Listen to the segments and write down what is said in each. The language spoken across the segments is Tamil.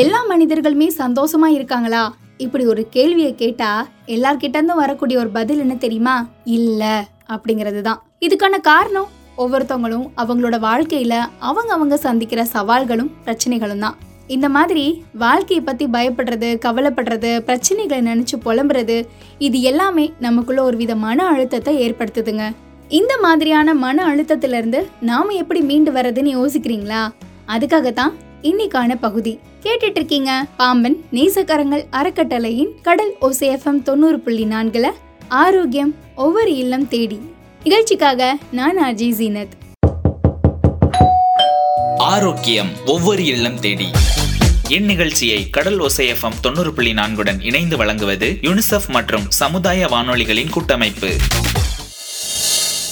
எல்லா மனிதர்களுமே சந்தோஷமா இருக்காங்களா? இப்படி ஒரு கேள்வியை கேட்டா எல்லார்கிட்ட இருந்தும் வரக்கூடிய ஒரு பதில் என்ன தெரியுமா? இல்ல அப்படிங்கிறது தான் இதுக்கான காரணம் ஒவ்வொருத்தவங்களும் அவங்களோட வாழ்க்கையில அவங்க அவங்க சந்திக்கிற சவால்களும் பிரச்சனைகளும் தான். இந்த மாதிரி வாழ்க்கையை பத்தி பயப்படுறது கவலைப்படுறது பிரச்சனைகளை நினைச்சு புலம்புறது இது எல்லாமே நமக்குள்ள ஒரு வித மன அழுத்தத்தை ஏற்படுத்துதுங்க. இந்த மாதிரியான மன அழுத்தத்திலிருந்து நாம் நாம எப்படி மீண்டு வர்றதுன்னு யோசிக்கிறீங்களா? அதுக்காகத்தான் இன்னைக்கான பகுதி. கேட்டுட்டு இருக்கீங்க பாம்பன் நேசக்கரங்கள் அறக்கட்டளையின் கடல் ஓசேஃபம் தொண்ணூறு புள்ளி நான்குல ஆரோக்கியம் ஒவ்வொரு இல்லம் தேடி. நிகழ்ச்சிக்காக நான் அஜய் ஜீனத். ஆரோக்கியம் ஒவ்வொரு இல்லம் தேடி. இந்நிகழ்ச்சியை கடல் ஒசைஎஃப்எம் தொண்ணூறு புள்ளி நான்குடன் இணைந்து வழங்குவது யுனிசெஃப் மற்றும் சமுதாய வானொலிகளின் கூட்டமைப்பு.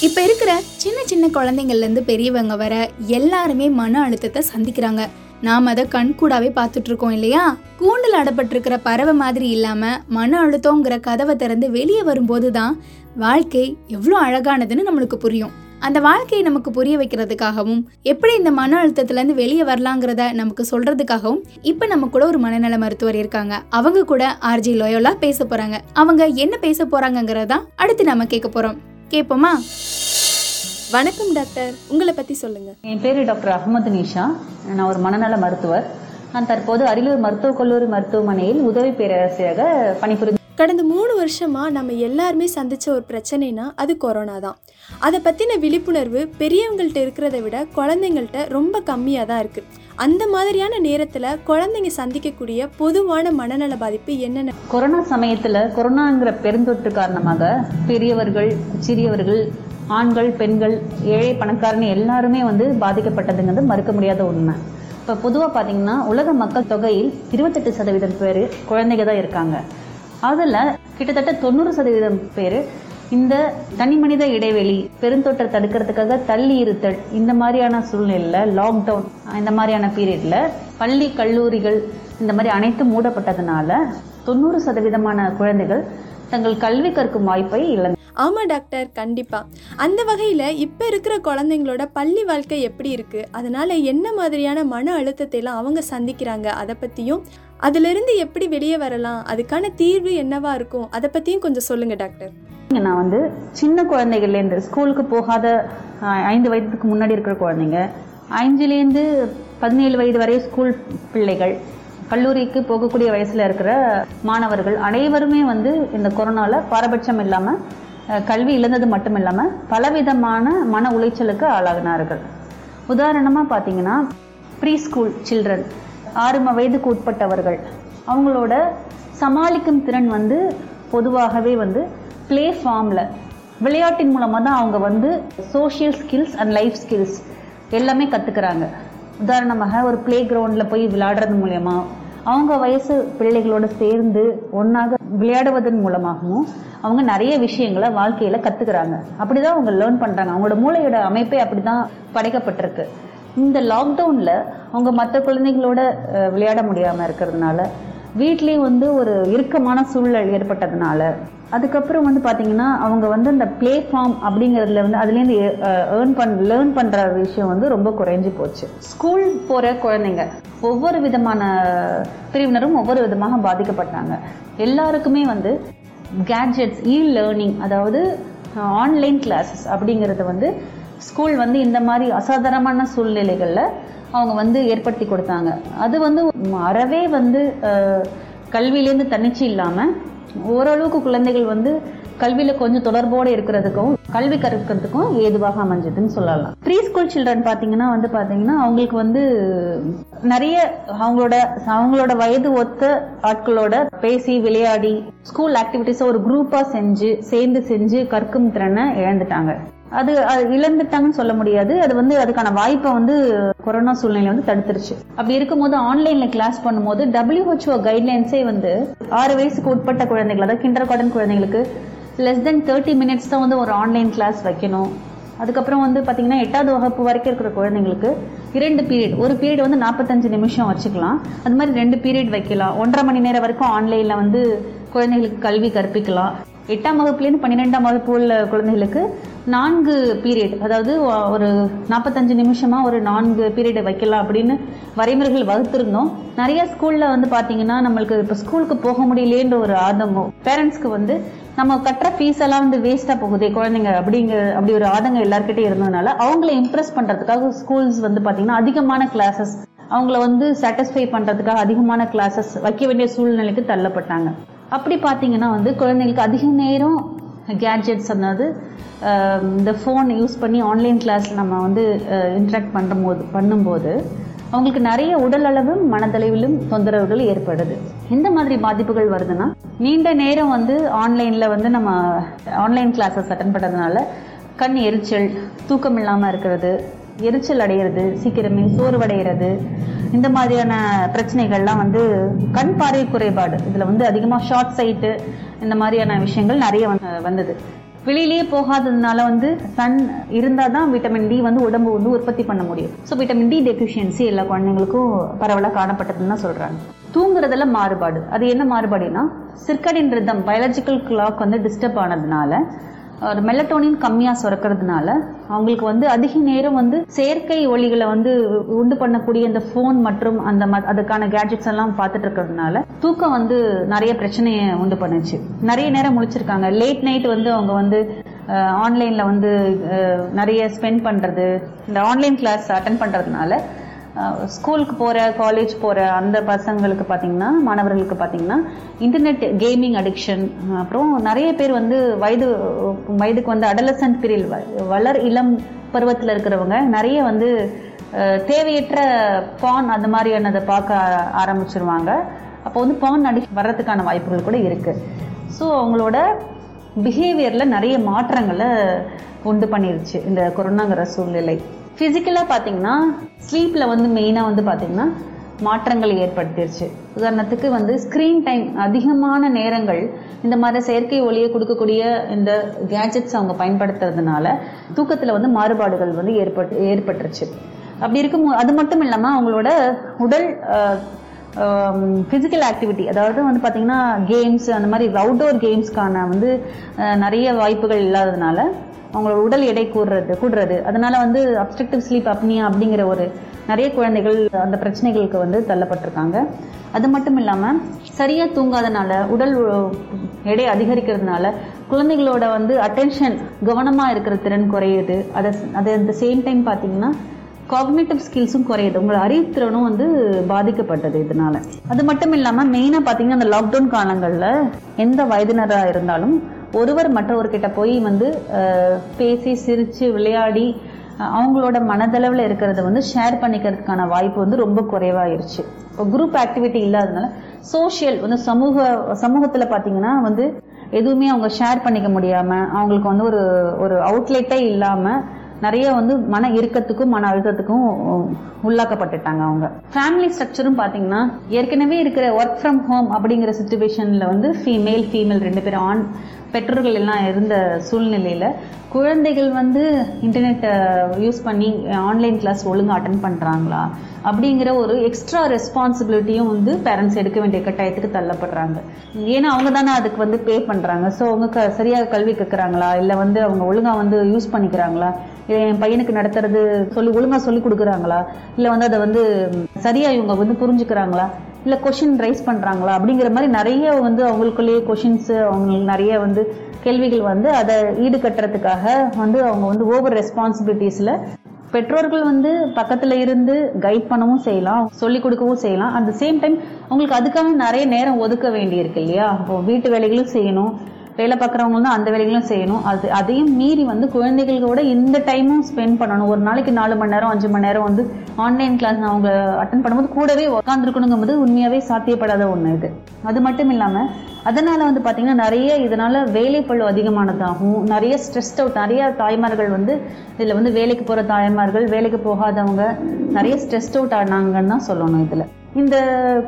இப்ப இருக்கிற சின்ன சின்ன குழந்தைங்கள்ல இருந்து பெரியவங்க வர எல்லாருமே மன அழுத்தத்தை சந்திக்கிறாங்க. நாம் அதை கண்கூடாவே பார்த்துட்டு இருக்கோம் இல்லையா? கூண்டில் அடப்பட்டிருக்கிற பறவை மாதிரி இல்லாம மன அழுத்தங்கிற கதவை திறந்து வெளியே வரும்போது தான் வாழ்க்கை எவ்வளோ அழகானதுன்னு நம்மளுக்கு புரியும். அந்த வாழ்க்கையை நமக்கு புரிய வைக்கிறதுக்காகவும் எப்படி இந்த மன அழுத்தத்துலேருந்து வெளியே வரலாங்கிறத நமக்கு சொல்றதுக்காகவும் இப்போ நம்ம கூட ஒரு மனநல மருத்துவர் இருக்காங்க. அவங்க கூட ஆர்ஜி லோயோலா பேச போறாங்க. அவங்க என்ன பேச போகிறாங்கங்கிறதான் அடுத்து நம்ம கேட்க போறோம். கேட்போமா? வணக்கம் டாக்டர். உங்களை பத்தி சொல்லுங்க. என் பேர் டாக்டர் அகமது நிஷா. நான் ஒரு மனநல மருத்துவர். நான் தற்போது அரியலூர் மருத்துவக் கல்லூரி மருத்துவமனையில் உதவி பேராசிரியராக பணிபுரிந்து கடந்த மூணு வருஷமா நம்ம எல்லாருமே சந்திச்ச ஒரு பிரச்சனைனா அது கொரோனா தான். அதை பத்தின விழிப்புணர்வு பெரியவங்கள்ட்ட இருக்கிறத விட குழந்தைங்கள்ட்ட ரொம்ப கம்மியா தான் இருக்கு. அந்த மாதிரியான நேரத்துல குழந்தைங்க சந்திக்கக்கூடிய பொதுவான மனநல பாதிப்பு என்னென்ன? கொரோனா சமயத்துல கொரோனாங்கிற பெருந்தொற்று காரணமாக பெரியவர்கள் சிறியவர்கள் ஆண்கள் பெண்கள் ஏழை பணக்காரன்னு எல்லாருமே வந்து பாதிக்கப்பட்டதுங்கிறது மறுக்க முடியாத உண்மை. இப்போ பொதுவாக பார்த்தீங்கன்னா உலக மக்கள் தொகையில் இருபத்தெட்டு சதவீதம் பேர் குழந்தைங்க தான் இருக்காங்க. அதில் கிட்டத்தட்ட தொண்ணூறு சதவீதம் பேர் இந்த தனி மனித இடைவெளி பெருந்தொற்றை தடுக்கிறதுக்காக தள்ளி இருத்தல் இந்த மாதிரியான சூழ்நிலையில் லாக்டவுன் இந்த மாதிரியான பீரியடில் பள்ளி கல்லூரிகள் இந்த மாதிரி அனைத்தும் மூடப்பட்டதுனால தொண்ணூறு சதவீதமான குழந்தைகள் தங்கள் கல்வி கற்கும் வாய்ப்பை இழந்தது ஆமாம் டாக்டர். கண்டிப்பாக அந்த வகையில் இப்போ இருக்கிற குழந்தைங்களோட பள்ளி வாழ்க்கை எப்படி இருக்குது அதனால் என்ன மாதிரியான மன அழுத்தத்தை எல்லாம் அவங்க சந்திக்கிறாங்க? அதை பற்றியும் அதிலிருந்து எப்படி வெளியே வரலாம்? அதுக்கான தீர்வு என்னவா இருக்கும்? அதை பற்றியும் கொஞ்சம் சொல்லுங்கள் டாக்டர். நான் வந்து சின்ன குழந்தைகள்லேருந்து ஸ்கூலுக்கு போகாத ஐந்து வயதுக்கு முன்னாடி இருக்கிற குழந்தைங்க ஐந்துலேருந்து பதினேழு வயது வரை ஸ்கூல் பிள்ளைகள் கல்லூரிக்கு போகக்கூடிய வயசில் இருக்கிற மாணவர்கள் அனைவருமே வந்து இந்த கொரோனாவில் பாரபட்சம் இல்லாமல் கல்வி இழந்தது மட்டும் இல்லாமல் பலவிதமான மன உளைச்சலுக்கு ஆளாகினார்கள். உதாரணமாக பார்த்தீங்கன்னா ப்ரீ ஸ்கூல் சில்ட்ரன் ஆறு வயதுக்கு உட்பட்டவர்கள் அவங்களோட சமாளிக்கும் திறன் வந்து பொதுவாகவே வந்து பிளே ஃபார்மில் விளையாட்டின் மூலமாக தான் அவங்க வந்து social skills and life skills எல்லாமே கற்றுக்குறாங்க உதாரணமாக ஒரு ப்ளே கிரவுண்டில் போய் விளையாடுறது மூலயமா அவங்க வயசு பிள்ளைகளோட சேர்ந்து ஒன்றாக விளையாடுவதன் மூலமாகவும் அவங்க நிறைய விஷயங்களை வாழ்க்கையில் கற்றுக்குறாங்க அப்படி தான் அவங்க லேர்ன் பண்ணுறாங்க அவங்களோட மூளையோட அமைப்பே அப்படி தான் படைக்கப்பட்டிருக்கு. இந்த லாக்டவுனில் அவங்க மற்ற குழந்தைகளோட விளையாட முடியாமல் இருக்கிறதுனால வீட்லேயும் வந்து ஒரு இறுக்கமான சூழல் ஏற்பட்டதுனால அதுக்கப்புறம் வந்து பார்த்தீங்கன்னா அவங்க வந்து இந்த பிளே ஃபார்ம் அப்படிங்கிறதுல வந்து அதுலேருந்து ஏர்ன் பண் லேர்ன் பண்ணுற விஷயம் வந்து ரொம்ப குறைஞ்சி போச்சு. ஸ்கூல் போகிற குழந்தைங்க ஒவ்வொரு விதமான பிரிவினரும் ஒவ்வொரு விதமாக பாதிக்கப்பட்டாங்க. எல்லாருக்குமே வந்து கேட்ஜெட்ஸ் இ லேர்னிங் அதாவது ஆன்லைன் கிளாஸஸ் அப்படிங்கிறது வந்து ஸ்கூல் வந்து இந்த மாதிரி அசாதாரணமான சூழ்நிலைகளில் அவங்க வந்து ஏற்படுத்தி கொடுத்தாங்க. அது வந்து அறவே வந்து கல்வியிலேருந்து தனிச்சு இல்லாமல் ஓரளவுக்கு குழந்தைகள் வந்து கல்வியில் கொஞ்சம் தொடர்போடு இருக்கிறதுக்கும் கல்வி கற்கிறதுக்கும் ஏதுவாக அமைஞ்சதுன்னு சொல்லலாம். ப்ரீ ஸ்கூல் சில்ட்ரன் பார்த்தீங்கன்னா வந்து பார்த்தீங்கன்னா அவங்களுக்கு வந்து நிறைய அவங்களோட அவங்களோட வயது ஒத்த ஆட்களோட பேசி விளையாடி ஸ்கூல் ஆக்டிவிட்டிஸை ஒரு குரூப்பாக செஞ்சு சேர்ந்து செஞ்சு கற்கும் திறனை இழந்துட்டாங்க. அது அது இழந்துட்டாங்கன்னு சொல்ல முடியாது. அது வந்து அதுக்கான வாய்ப்பை வந்து கொரோனா சூழ்நிலை வந்து தடுத்துருச்சு. அப்படி இருக்கும்போது ஆன்லைன்ல கிளாஸ் பண்ணும்போது டபிள்யூஹெச்ஓ கைட்லைன்ஸே வந்து ஆறு வயசுக்கு உட்பட்ட குழந்தைகள் அதாவது கிண்டர் கார்டன் குழந்தைங்களுக்கு லெஸ் தென் தேர்ட்டி மினிட்ஸ் தான் வந்து ஒரு ஆன்லைன் கிளாஸ் வைக்கணும். அதுக்கப்புறம் வந்து பார்த்தீங்கன்னா எட்டாவது வகுப்பு வரைக்கும் இருக்கிற குழந்தைங்களுக்கு இரண்டு பீரியட் ஒரு பீரியட் வந்து நாற்பத்தஞ்சு நிமிஷம் வச்சுக்கலாம். அது மாதிரி ரெண்டு பீரியட் வைக்கலாம். ஒன்றரை மணி நேரம் வரைக்கும் ஆன்லைனில் வந்து குழந்தைகளுக்கு கல்வி கற்பிக்கலாம். எட்டாம் வகுப்புலேருந்து பன்னிரெண்டாம் வகுப்பு உள்ள குழந்தைகளுக்கு நான்கு பீரியட் அதாவது ஒரு நாற்பத்தஞ்சு நிமிஷமாக ஒரு நான்கு பீரியட் வைக்கலாம் அப்படின்னு வரைமுறைகள் வகுத்திருந்தோம். நிறைய ஸ்கூலில் வந்து பார்த்தீங்கன்னா நம்மளுக்கு இப்போ ஸ்கூலுக்கு போக முடியலேன்ற ஒரு ஆதங்கம். பேரண்ட்ஸ்க்கு வந்து நம்ம கட்டுற ஃபீஸ் எல்லாம் வந்து வேஸ்ட்டாக போகுதே குழந்தைங்க அப்படிங்கிற அப்படி ஒரு ஆதங்கம் எல்லாருக்கிட்டே இருந்ததுனால அவங்கள இம்ப்ரெஸ் பண்ணுறதுக்காக ஸ்கூல்ஸ் வந்து பார்த்தீங்கன்னா அதிகமான கிளாஸஸ் அவங்கள வந்து சாட்டிஸ்ஃபை பண்ணுறதுக்காக அதிகமான கிளாஸஸ் வைக்க வேண்டிய சூழ்நிலைக்கு தள்ளப்பட்டாங்க. அப்படி பார்த்தீங்கன்னா வந்து குழந்தைங்களுக்கு அதிக நேரம் கேட்ஜெட்ஸ் அதாவது இந்த ஃபோன் யூஸ் பண்ணி ஆன்லைன் கிளாஸில் நம்ம வந்து இன்ட்ராக்ட் பண்ணும்போது பண்ணும்போது அவங்களுக்கு நிறைய உடல் அளவும் மனதளவிலும் தொந்தரவுகள் ஏற்படுது. எந்த மாதிரி பாதிப்புகள் வருதுன்னா நீண்ட நேரம் வந்து ஆன்லைனில் வந்து நம்ம ஆன்லைன் கிளாஸஸ் அட்டன் பண்ணுறதுனால கண் எரிச்சல் தூக்கம் இல்லாமல் இருக்கிறது எரிச்சல் அடைகிறது சீக்கிரமே சோர்வடைகிறது இந்த மாதிரியான பிரச்சனைகள்லாம் வந்து கண் பார்வை குறைபாடு. இதில் வந்து அதிகமாக ஷார்ட் சைட்டு இந்த மாதிரியான விஷயங்கள் நிறைய வந்தது. வெளியிலேயே போகாததுனால வந்து சன் இருந்தால் தான் விட்டமின் டி வந்து உடம்பு வந்து உற்பத்தி பண்ண முடியும். ஸோ விட்டமின் டி டெஃபிஷியன்சி எல்லா குழந்தைங்களுக்கும் பரவலாக காணப்பட்டதுன்னு தான் சொல்கிறாங்க தூங்குறதுல மாறுபாடு. அது என்ன மாறுபாடுனா சிற்கடின் ரிதம் பயாலஜிக்கல் கிளாக் வந்து டிஸ்டர்ப் ஆனதுனால ஒரு மெலட்டோனின் கம்மியாக சுரக்கிறதுனால அவங்களுக்கு வந்து அதிக நேரம் வந்து செயற்கை ஒளிகளை வந்து உண்டு பண்ணக்கூடிய இந்த ஃபோன் மற்றும் அந்த ம- அதுக்கான கேட்ஜெட்ஸ் எல்லாம் பார்த்துட்டு இருக்கிறதுனால தூக்கம் வந்து நிறைய பிரச்சனையை உண்டு பண்ணுச்சு. நிறைய நேரம் முழிச்சிருக்காங்க. லேட் நைட் வந்து அவங்க வந்து ஆன்லைனில் வந்து நிறைய ஸ்பெண்ட் பண்ணுறது இந்த ஆன்லைன் கிளாஸ் அட்டன் பண்ணுறதுனால ஸ்கூலுக்கு போகிற காலேஜ் போகிற அந்த பசங்களுக்கு பார்த்திங்கன்னா மாணவர்களுக்கு பார்த்தீங்கன்னா இன்டர்நெட் கேமிங் அடிக்ஷன் அப்புறம் நிறைய பேர் வந்து வயது வயதுக்கு வந்து அடலசன்ட் பீரியட் வளர் இளம் பருவத்தில் இருக்கிறவங்க நிறைய வந்து தேவையற்ற பான் அந்த மாதிரியானதை பார்க்க ஆரம்பிச்சிருவாங்க. அப்போ வந்து பான் அடி வர்றதுக்கான வாய்ப்புகள் கூட இருக்குது ஸோ அவங்களோட பிஹேவியரில் நிறைய மாற்றங்களை உண்டு பண்ணிருச்சு இந்த கொரோனாங்கிற சூழ்நிலை. ஃபிசிக்கலாக பார்த்தீங்கன்னா ஸ்லீப்பில் வந்து மெயினாக வந்து பார்த்தீங்கன்னா மாற்றங்களை ஏற்படுத்திருச்சு. உதாரணத்துக்கு வந்து ஸ்க்ரீன் டைம் அதிகமான நேரங்கள் இந்த மாதிரி செயற்கை ஒளியை கொடுக்கக்கூடிய இந்த கேஜெட்ஸ் அவங்க பயன்படுத்துறதுனால தூக்கத்தில் வந்து மாறுபாடுகள் வந்து ஏற்பட்டு ஏற்பட்டுருச்சு. அப்படி இருக்கும் அது மட்டும் இல்லாமல் அவங்களோட உடல் ஃபிசிக்கல் ஆக்டிவிட்டி அதாவது வந்து பார்த்திங்கன்னா கேம்ஸ் அந்த மாதிரி அவுட்டோர் கேம்ஸ்க்கான வந்து நிறைய வாய்ப்புகள் இல்லாததுனால அவங்களோட உடல் எடை கூடுறது கூடுறது. அதனால வந்து அப்ஸ்ட்ரக்டிவ் ஸ்லீப் அப்னியா அப்படிங்கிற ஒரு நிறைய குழந்தைகள் அந்த பிரச்சனைகளுக்கு வந்து தள்ளப்பட்டிருக்காங்க. அது மட்டும் இல்லாமல் சரியாக தூங்காதனால உடல் எடை அதிகரிக்கிறதுனால குழந்தைகளோட வந்து அட்டென்ஷன் கவனமாக இருக்கிற திறன் குறையுது. அதை அது அந்த சேம் டைம் பார்த்தீங்கன்னா காக்னேட்டிவ் ஸ்கில்ஸும் குறையுது. உங்களோட அறிவுத்திறனும் வந்து பாதிக்கப்பட்டது இதனால. அது மட்டும் இல்லாமல் மெயினாக பார்த்தீங்கன்னா அந்த லாக்டவுன் காலங்களில் எந்த வயதினராக இருந்தாலும் ஒருவர் மற்றவர்கிட்ட போய் வந்து பேசி சிரித்து விளையாடி அவங்களோட மனதளவில் இருக்கிறத வந்து ஷேர் பண்ணிக்கிறதுக்கான வாய்ப்பு வந்து ரொம்ப குறைவாயிருச்சு. இப்போ குரூப் ஆக்டிவிட்டி இல்லாததுனால சோஷியல் வந்து சமூக சமூகத்தில் பார்த்தீங்கன்னா வந்து எதுவுமே அவங்க ஷேர் பண்ணிக்க முடியாமல் அவங்களுக்கு வந்து ஒரு ஒரு அவுட்லெட்டே இல்லாமல் நிறைய வந்து மன இறுக்கத்துக்கும் மன அழுத்தத்துக்கும் உள்ளாக்கப்பட்டுட்டாங்க அவங்க. ஃபேமிலி ஸ்ட்ரக்சரும் பார்த்தீங்கன்னா ஏற்கனவே இருக்கிற ஒர்க் ஃப்ரம் ஹோம் அப்படிங்கிற சுச்சுவேஷனில் வந்து ஃபீமேல் ஃபீமேல் ரெண்டு பேரும் ஆண் பெற்றோர்கள் எல்லாம் இருந்த சூழ்நிலையில் குழந்தைகள் வந்து இன்டர்நெட்டை யூஸ் பண்ணி ஆன்லைன் கிளாஸ் ஒழுங்காக அட்டன் பண்ணுறாங்களா அப்படிங்கிற ஒரு எக்ஸ்ட்ரா ரெஸ்பான்சிபிலிட்டியும் வந்து பேரண்ட்ஸ் எடுக்க வேண்டிய கட்டாயத்துக்கு தள்ளப்படுறாங்க. ஏன்னா அவங்க தானே அதுக்கு வந்து பே பண்ணுறாங்க ஸோ அவங்க க சரியாக கல்வி கேட்குறாங்களா இல்லை வந்து அவங்க ஒழுங்காக வந்து யூஸ் பண்ணிக்கிறாங்களா? இல்லை என் பையனுக்கு நடத்துறது சொல்லி ஒழுங்காக சொல்லி கொடுக்குறாங்களா? இல்லை வந்து அதை வந்து சரியாக இவங்க வந்து புரிஞ்சுக்கிறாங்களா? இல்லை கொஷின் ரைஸ் பண்ணுறாங்களா அப்படிங்கிற மாதிரி நிறைய வந்து அவங்களுக்குள்ளேயே கொஷின்ஸு அவங்களுக்கு நிறைய வந்து கேள்விகள் வந்து அதை ஈடுகட்டுறதுக்காக வந்து அவங்க வந்து ஓவர் ரெஸ்பான்சிபிலிட்டிஸில் பெற்றோர்கள் வந்து பக்கத்தில் இருந்து கைட் பண்ணவும் செய்யலாம் சொல்லி கொடுக்கவும் செய்யலாம். அட் த சேம் டைம் உங்களுக்கு அதுக்காக நிறைய நேரம் ஒதுக்க வேண்டியிருக்கு இல்லையா? அப்போ வீட்டு வேலைகளும் செய்யணும். வேலை பார்க்குறவங்க வந்து அந்த வேலைகளும் செய்யணும். அது அதையும் மீறி வந்து குழந்தைகளோட இந்த டைமும் ஸ்பெண்ட் பண்ணணும். ஒரு நாளைக்கு நாலு மணி நேரம் அஞ்சு மணி நேரம் வந்து ஆன்லைன் கிளாஸ் அவங்க அட்டன் பண்ணும்போது கூடவே உட்காந்துருக்கணுங்கும்போது உண்மையாகவே சாத்தியப்படாத ஒன்று இது. அது மட்டும் இல்லாமல் அதனால் வந்து பார்த்திங்கன்னா நிறைய இதனால வேலைப்பளு அதிகமானதாகும் நிறைய ஸ்ட்ரெஸ்ட் அவுட் நிறைய தாய்மார்கள் வந்து இதில் வந்து வேலைக்கு போகிற தாய்மார்கள் வேலைக்கு போகாதவங்க நிறைய ஸ்ட்ரெஸ்ட் அவுட் ஆனாங்கன்னு தான் சொல்லணும் இதில். இந்த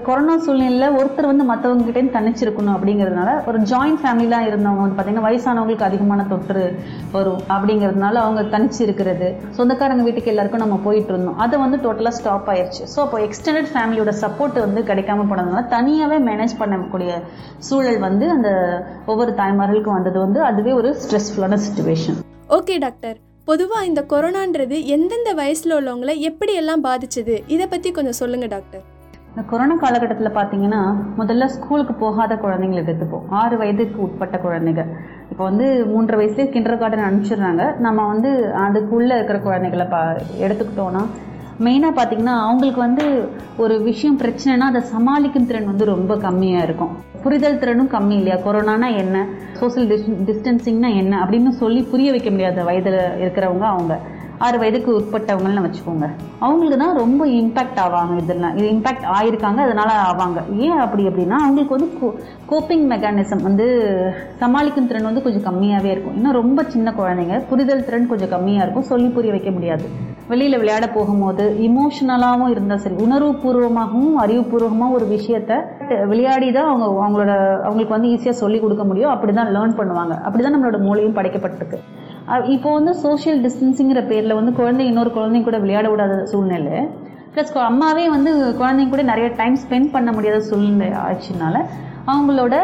கொரோனா சூழ்நிலையில் ஒருத்தர் வந்து மற்றவங்க தனிச்சிருக்கணும் அப்படிங்கிறதுனால ஒரு ஜாயிண்ட் ஃபேமிலிலாம் இருந்தவங்க வந்து பார்த்தீங்கன்னா வயசானவங்களுக்கு அதிகமான தொற்று வரும் அப்படிங்கிறதுனால அவங்க தனிச்சு இருக்கிறது சொந்தக்காரங்க வீட்டுக்கு எல்லாருக்கும் நம்ம போயிட்டு இருந்தோம். அதை வந்து டோட்டலாக ஸ்டாப் ஆயிடுச்சு ஸோ அப்போ எக்ஸ்டெண்டட் ஃபேமிலியோட சப்போர்ட் வந்து கிடைக்காம போனதுனால தனியாகவே மேனேஜ் பண்ணக்கூடிய சூழல் வந்து அந்த ஒவ்வொரு தாய்மார்களுக்கும் வந்தது வந்து அதுவே ஒரு ஸ்ட்ரெஸ்ஃபுல்லான சுச்சுவேஷன் ஓகே டாக்டர் பொதுவாக இந்த கொரோனான்றது எந்தெந்த வயசில் உள்ளவங்களை எப்படியெல்லாம் பாதிச்சது? இதை பற்றி கொஞ்சம் சொல்லுங்கள் டாக்டர் இந்த கொரோனா காலகட்டத்தில் பார்த்தீங்கன்னா முதல்ல ஸ்கூலுக்கு போகாத குழந்தைங்களை எடுத்துப்போம் ஆறு வயதுக்கு உட்பட்ட குழந்தைங்க இப்போ வந்து மூன்று வயசுலேயே கிண்டர் கார்டன் அனுப்பிச்சிடுறாங்க. நம்ம வந்து அதுக்குள்ளே இருக்கிற குழந்தைகளை பா எடுத்துக்கிட்டோன்னா மெயினாக பார்த்தீங்கன்னா அவங்களுக்கு வந்து ஒரு விஷயம் பிரச்சனைனா அதை சமாளிக்கும் திறன் வந்து ரொம்ப கம்மியாக இருக்கும். புரிதல் திறனும் கம்மி இல்லையா? கொரோனானா என்ன? சோஷியல் டிஸ்டன்சிங்னா என்ன? அப்படின்னு சொல்லி புரிய வைக்க முடியாத வயதில் இருக்கிறவங்க அவங்க. ஆறு வயதுக்கு உட்பட்டவங்கன்னு வச்சுக்கோங்க. அவங்களுக்கு தான் ரொம்ப இம்பேக்ட் ஆவாங்க இதெல்லாம் இது இம்பேக்ட் ஆயிருக்காங்க அதனால ஆவாங்க. ஏன் அப்படி அப்படின்னா அவங்களுக்கு வந்து கோப்பிங் மெக்கானிசம் வந்து சமாளிக்கும் திறன் வந்து கொஞ்சம் கம்மியாகவே இருக்கும். இன்னும் ரொம்ப சின்ன குழந்தைங்க புரிதல் திறன் கொஞ்சம் கம்மியாக இருக்கும். சொல்லி புரிய வைக்க முடியாது. வெளியில் விளையாட போகும்போது இமோஷனலாகவும் இருந்தால் சரி உணர்வுபூர்வமாகவும் அறிவுபூர்வமாக ஒரு விஷயத்த விளையாடி தான் அவங்க அவங்களோட அவங்களுக்கு வந்து ஈஸியாக சொல்லி கொடுக்க முடியும். அப்படி தான் லேர்ன் பண்ணுவாங்க. அப்படி தான் நம்மளோட மூளையும் படைக்கப்பட்டிருக்கு. இப்போ வந்து சோஷியல் டிஸ்டன்சிங்கிற பேரில் வந்து குழந்தை இன்னொரு குழந்தைங்க கூட விளையாட விடாத சூழ்நிலை. ப்ளஸ் அம்மாவே வந்து குழந்தைங்க கூட நிறைய டைம் ஸ்பெண்ட் பண்ண முடியாத சூழ்நிலை ஆச்சுனால அவங்களோட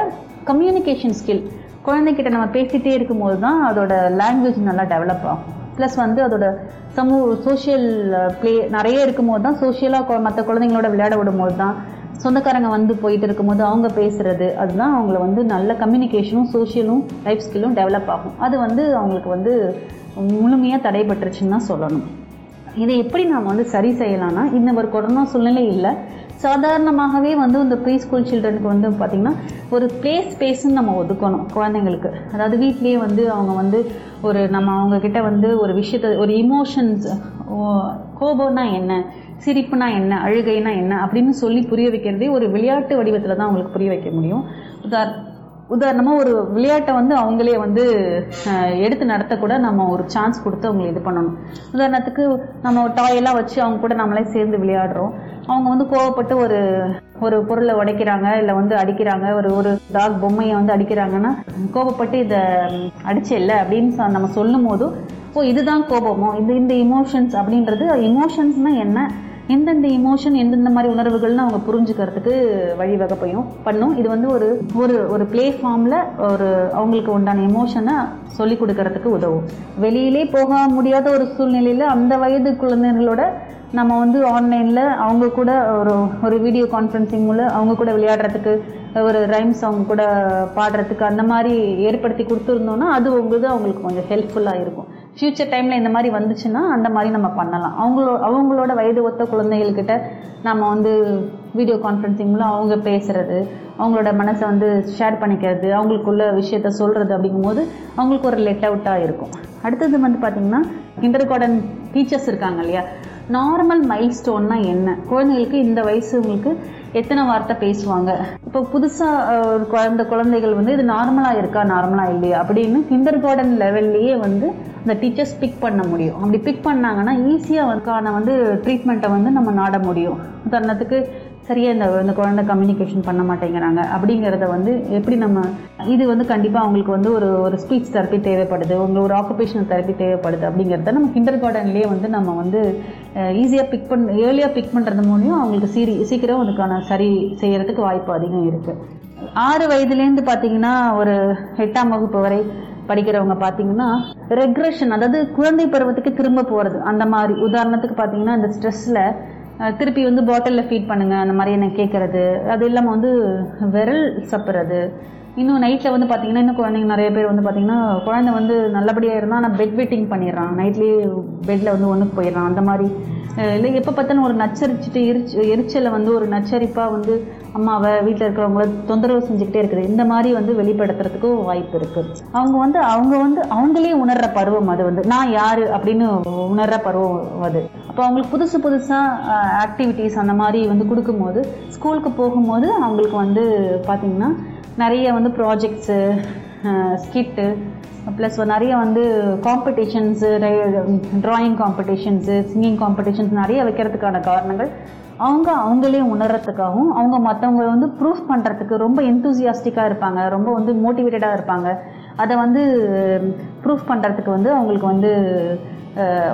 கம்யூனிகேஷன் ஸ்கில் குழந்தைகிட்ட நம்ம பேசிகிட்டே இருக்கும்போது தான் அதோட லாங்குவேஜ் நல்லா டெவலப் ஆகும். ப்ளஸ் வந்து அதோட சமூக சோஷியல் ப்ளே நிறைய இருக்கும்போது தான் சோஷியலாக மற்ற குழந்தைங்களோட விளையாட விடும்போது தான் சொந்தக்காரங்க வந்து போயிட்டு இருக்கும்போது அவங்க பேசுகிறது அதுதான் அவங்கள வந்து நல்ல கம்யூனிகேஷனும் சோஷியலும் லைஃப் ஸ்கில்லும் டெவலப் ஆகும். அது வந்து அவங்களுக்கு வந்து முழுமையாக தடைபட்டுருச்சுன்னு தான் சொல்லணும். இதை எப்படி நாம் வந்து சரி செய்யலாம்னா இந்த ஒரு கொரோனா சூழ்நிலை இல்லை. சாதாரணமாகவே வந்து இந்த ப்ரீ ஸ்கூல் சில்ட்ரனுக்கு வந்து பார்த்திங்கன்னா ஒரு ப்ளே ஸ்பேஸ்ன்னு நம்ம ஒதுக்கணும் குழந்தைங்களுக்கு. அதாவது வீட்லேயே வந்து அவங்க வந்து ஒரு நம்ம அவங்கக்கிட்ட வந்து ஒரு விஷயத்த ஒரு இமோஷன்ஸ் கோபம்னா என்ன? சிரிப்புனா என்ன அழுகைனா என்ன அப்படின்னு சொல்லி புரிய வைக்கிறதே ஒரு விளையாட்டு வடிவத்தில் தான் அவங்களுக்கு புரிய வைக்க முடியும். உதார் உதாரணமாக ஒரு விளையாட்டை வந்து அவங்களே வந்து எடுத்து நடத்தக்கூட நம்ம ஒரு சான்ஸ் கொடுத்து அவங்களை இது பண்ணணும். உதாரணத்துக்கு நம்ம டாயெல்லாம் வச்சு அவங்க கூட நம்மளே சேர்ந்து விளையாடுறோம். அவங்க வந்து கோவப்பட்டு ஒரு ஒரு பொருளை உடைக்கிறாங்க இல்லை வந்து அடிக்கிறாங்க ஒரு ஒரு டாக் பொம்மையை வந்து அடிக்கிறாங்கன்னா கோவப்பட்டு இதை அடிச்சேல்ல அப்படின்னு சொ- நம்ம சொல்லும் போதும் ஸோ இதுதான் கோபமோ? இது இந்த இமோஷன்ஸ் அப்படின்றது இமோஷன்ஸ்னால் என்ன? எந்தெந்த இமோஷன் எந்தெந்த மாதிரி உணர்வுகள்னு அவங்க புரிஞ்சுக்கிறதுக்கு வழிவகை பையும் பண்ணும். இது வந்து ஒரு ஒரு ஒரு பிளே ஃபார்மில் ஒரு அவங்களுக்கு உண்டான எமோஷனை சொல்லி கொடுக்கறதுக்கு உதவும். வெளியிலே போக முடியாத ஒரு சூழ்நிலையில் அந்த வயது குழந்தைகளோட நம்ம வந்து ஆன்லைனில் அவங்க கூட ஒரு ஒரு வீடியோ கான்ஃபரன்சிங் மூலம் அவங்க கூட விளையாடுறதுக்கு ஒரு ரைம்ஸ் அவங்க கூட பாடுறதுக்கு அந்த மாதிரி ஏற்படுத்தி கொடுத்துருந்தோன்னா அது உங்களுக்கு அவங்களுக்கு கொஞ்சம் ஹெல்ப்ஃபுல்லாக இருக்கும். ஃப்யூச்சர் டைமில் இந்த மாதிரி வந்துச்சுன்னா அந்த மாதிரி நம்ம பண்ணலாம். அவங்களோ அவங்களோட வயது ஒத்த குழந்தைகள்கிட்ட நம்ம வந்து வீடியோ கான்ஃபரன்சிங் மூலம் அவங்க பேசுகிறது அவங்களோட மனசை வந்து ஷேர் பண்ணிக்கிறது அவங்களுக்குள்ள விஷயத்த சொல்கிறது அப்படிங்கும்போது அவங்களுக்கு ஒரு லெட் அவுட்டாக இருக்கும். அடுத்தது வந்து பார்த்திங்கன்னா கிண்டர் கார்டன் டீச்சர்ஸ் இருக்காங்க இல்லையா? நார்மல் மைல் ஸ்டோன்னா என்ன? குழந்தைகளுக்கு இந்த வயசு உங்களுக்கு எத்தனை வார்த்தை பேசுவாங்க? இப்போ புதுசாக குழந்த குழந்தைகள் வந்து இது நார்மலாக இருக்கா நார்மலாக இல்லையா அப்படின்னு கிண்டர் கார்டன் லெவல்லையே வந்து அந்த டீச்சர்ஸ் பிக் பண்ண முடியும். அப்படி பிக் பண்ணாங்கன்னா ஈஸியாக அதுக்கான வந்து ட்ரீட்மெண்ட்டை வந்து நம்ம நாட முடியும். உதாரணத்துக்கு சரியாக இந்த இந்த குழந்தை கம்யூனிகேஷன் பண்ண மாட்டேங்கிறாங்க. அப்படிங்கிறத வந்து எப்படி நம்ம இது வந்து கண்டிப்பாக அவங்களுக்கு வந்து ஒரு ஒரு ஸ்பீச் தெரப்பி தேவைப்படுது. உங்களுக்கு ஒரு ஆக்குபேஷனல் தெரப்பி தேவைப்படுது அப்படிங்கிறத நம்ம கிண்டர் கார்டன்லேயே வந்து நம்ம வந்து ஈஸியாக பிக் பண்ண ஏர்லியாக பிக் பண்ணுறது மூலியம் அவங்களுக்கு சீரி சீக்கிரம் அதுக்கான சரி செய்கிறதுக்கு வாய்ப்பு அதிகம் இருக்குது ஆறு வயதுலேருந்து பார்த்தீங்கன்னா ஒரு எட்டாம் வகுப்பு வரை படிக்கிறவங்க பார்த்தீங்கன்னா ரெக்ரெஷன் அதாவது குழந்தை பருவத்துக்கு திரும்ப போகிறது அந்த மாதிரி. உதாரணத்துக்கு பார்த்தீங்கன்னா இந்த ஸ்ட்ரெஸ்ஸில் திருப்பி வந்து பாட்டிலில் ஃபீட் பண்ணுங்கள் அந்த மாதிரி என்ன கேட்குறது அது இல்லாமல் வந்து விரல் சப்புறது. இன்னும் நைட்டில் வந்து பார்த்தீங்கன்னா இன்னும் குழந்தைங்க நிறைய பேர் வந்து பார்த்தீங்கன்னா குழந்தை வந்து நல்லபடியாக இருந்தால் ஆனால் பெட் வெட்டிங் பண்ணிடுறான். நைட்லேயே பெட்டில் வந்து ஒன்றுக்கு போயிடுறான். அந்த மாதிரி இல்லை எப்போ பார்த்தாலும் ஒரு நச்சரிச்சுட்டு எரிச்சு எரிச்சலை வந்து ஒரு நச்சரிப்பாக வந்து அம்மாவை வீட்டில் இருக்கிறவங்கள தொந்தரவு செஞ்சுக்கிட்டே இருக்குது. இந்த மாதிரி வந்து வெளிப்படுத்துறதுக்கும் வாய்ப்பு இருக்குது அவங்க வந்து அவங்க வந்து அவங்களே உணர்கிற பருவம் அது வந்து. நான் யார் அப்படின்னு உணர்கிற பருவம் அது. அப்போ அவங்களுக்கு புதுசு புதுசாக ஆக்டிவிட்டீஸ் அந்த மாதிரி வந்து கொடுக்கும்போது ஸ்கூலுக்கு போகும்போது அவங்களுக்கு வந்து பார்த்திங்கன்னா நிறைய வந்து ப்ராஜெக்ட்ஸு ஸ்கிட்டு ப்ளஸ் நிறைய வந்து competitions drawing competitions singing competitions நிறைய வைக்கிறதுக்கான காரணங்கள். அவங்க அவங்களே உணர்றதுக்காகவும் அவங்க மற்றவங்க வந்து ப்ரூஃப் பண்ணுறதுக்கு ரொம்ப எந்தூசியாஸ்டிக்காக இருப்பாங்க. ரொம்ப வந்து மோட்டிவேட்டடாக இருப்பாங்க. அதை வந்து ப்ரூஃப் பண்ணுறதுக்கு வந்து அவங்களுக்கு வந்து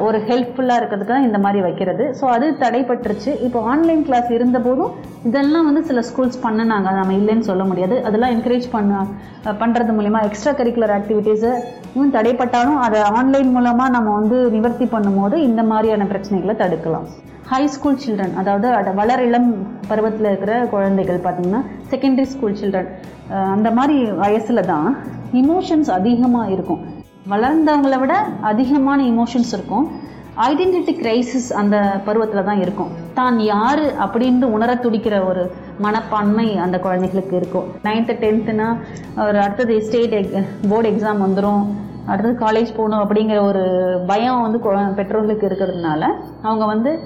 ஒரு ஹெல்ப்ஃபுல்லாக இருக்கிறதுக்கு தான் இந்த மாதிரி வைக்கிறது. ஸோ அது தடைப்பட்டுருச்சு இப்போ ஆன்லைன் கிளாஸ் இருந்தபோதும் இதெல்லாம் வந்து சில ஸ்கூல்ஸ் பண்ணினாங்க. நம்ம இல்லைன்னு சொல்ல முடியாது. அதெல்லாம் என்கரேஜ் பண்ண பண்ணுறது மூலிமா எக்ஸ்ட்ரா கரிக்குலர் ஆக்டிவிட்டீஸை இன்னும் தடைப்பட்டாலும் அதை ஆன்லைன் மூலமாக நம்ம வந்து நிவர்த்தி பண்ணும்போது இந்த மாதிரியான பிரச்சனைகளை தடுக்கலாம். ஹை ஸ்கூல் சில்ட்ரன் அதாவது அட- வளர் இளம் பருவத்தில் இருக்கிற குழந்தைகள் பார்த்திங்கன்னா செகண்டரி ஸ்கூல் சில்ட்ரன் அந்த மாதிரி வயசில் தான் இமோஷன்ஸ் அதிகமாக இருக்கும். வளர்ந்தவங்களை விட அதிகமான இமோஷன்ஸ் இருக்கும். ஐடென்டிட்டி கிரைசிஸ் அந்த பருவத்தில் தான் இருக்கும். தான் யார் அப்படின்னு உணர துடிக்கிற ஒரு மனப்பான்மை அந்த குழந்தைகளுக்கு இருக்கும். நைன்த்து டென்த்துனா ஒரு அடுத்தது ஸ்டேட் போர்டு எக்ஸாம் வந்துடும் அடுத்தது காலேஜ் போகணும் அப்படிங்கிற ஒரு பயம் வந்து குழ- பெற்றோர்களுக்கு இருக்கிறதுனால அவங்க வந்து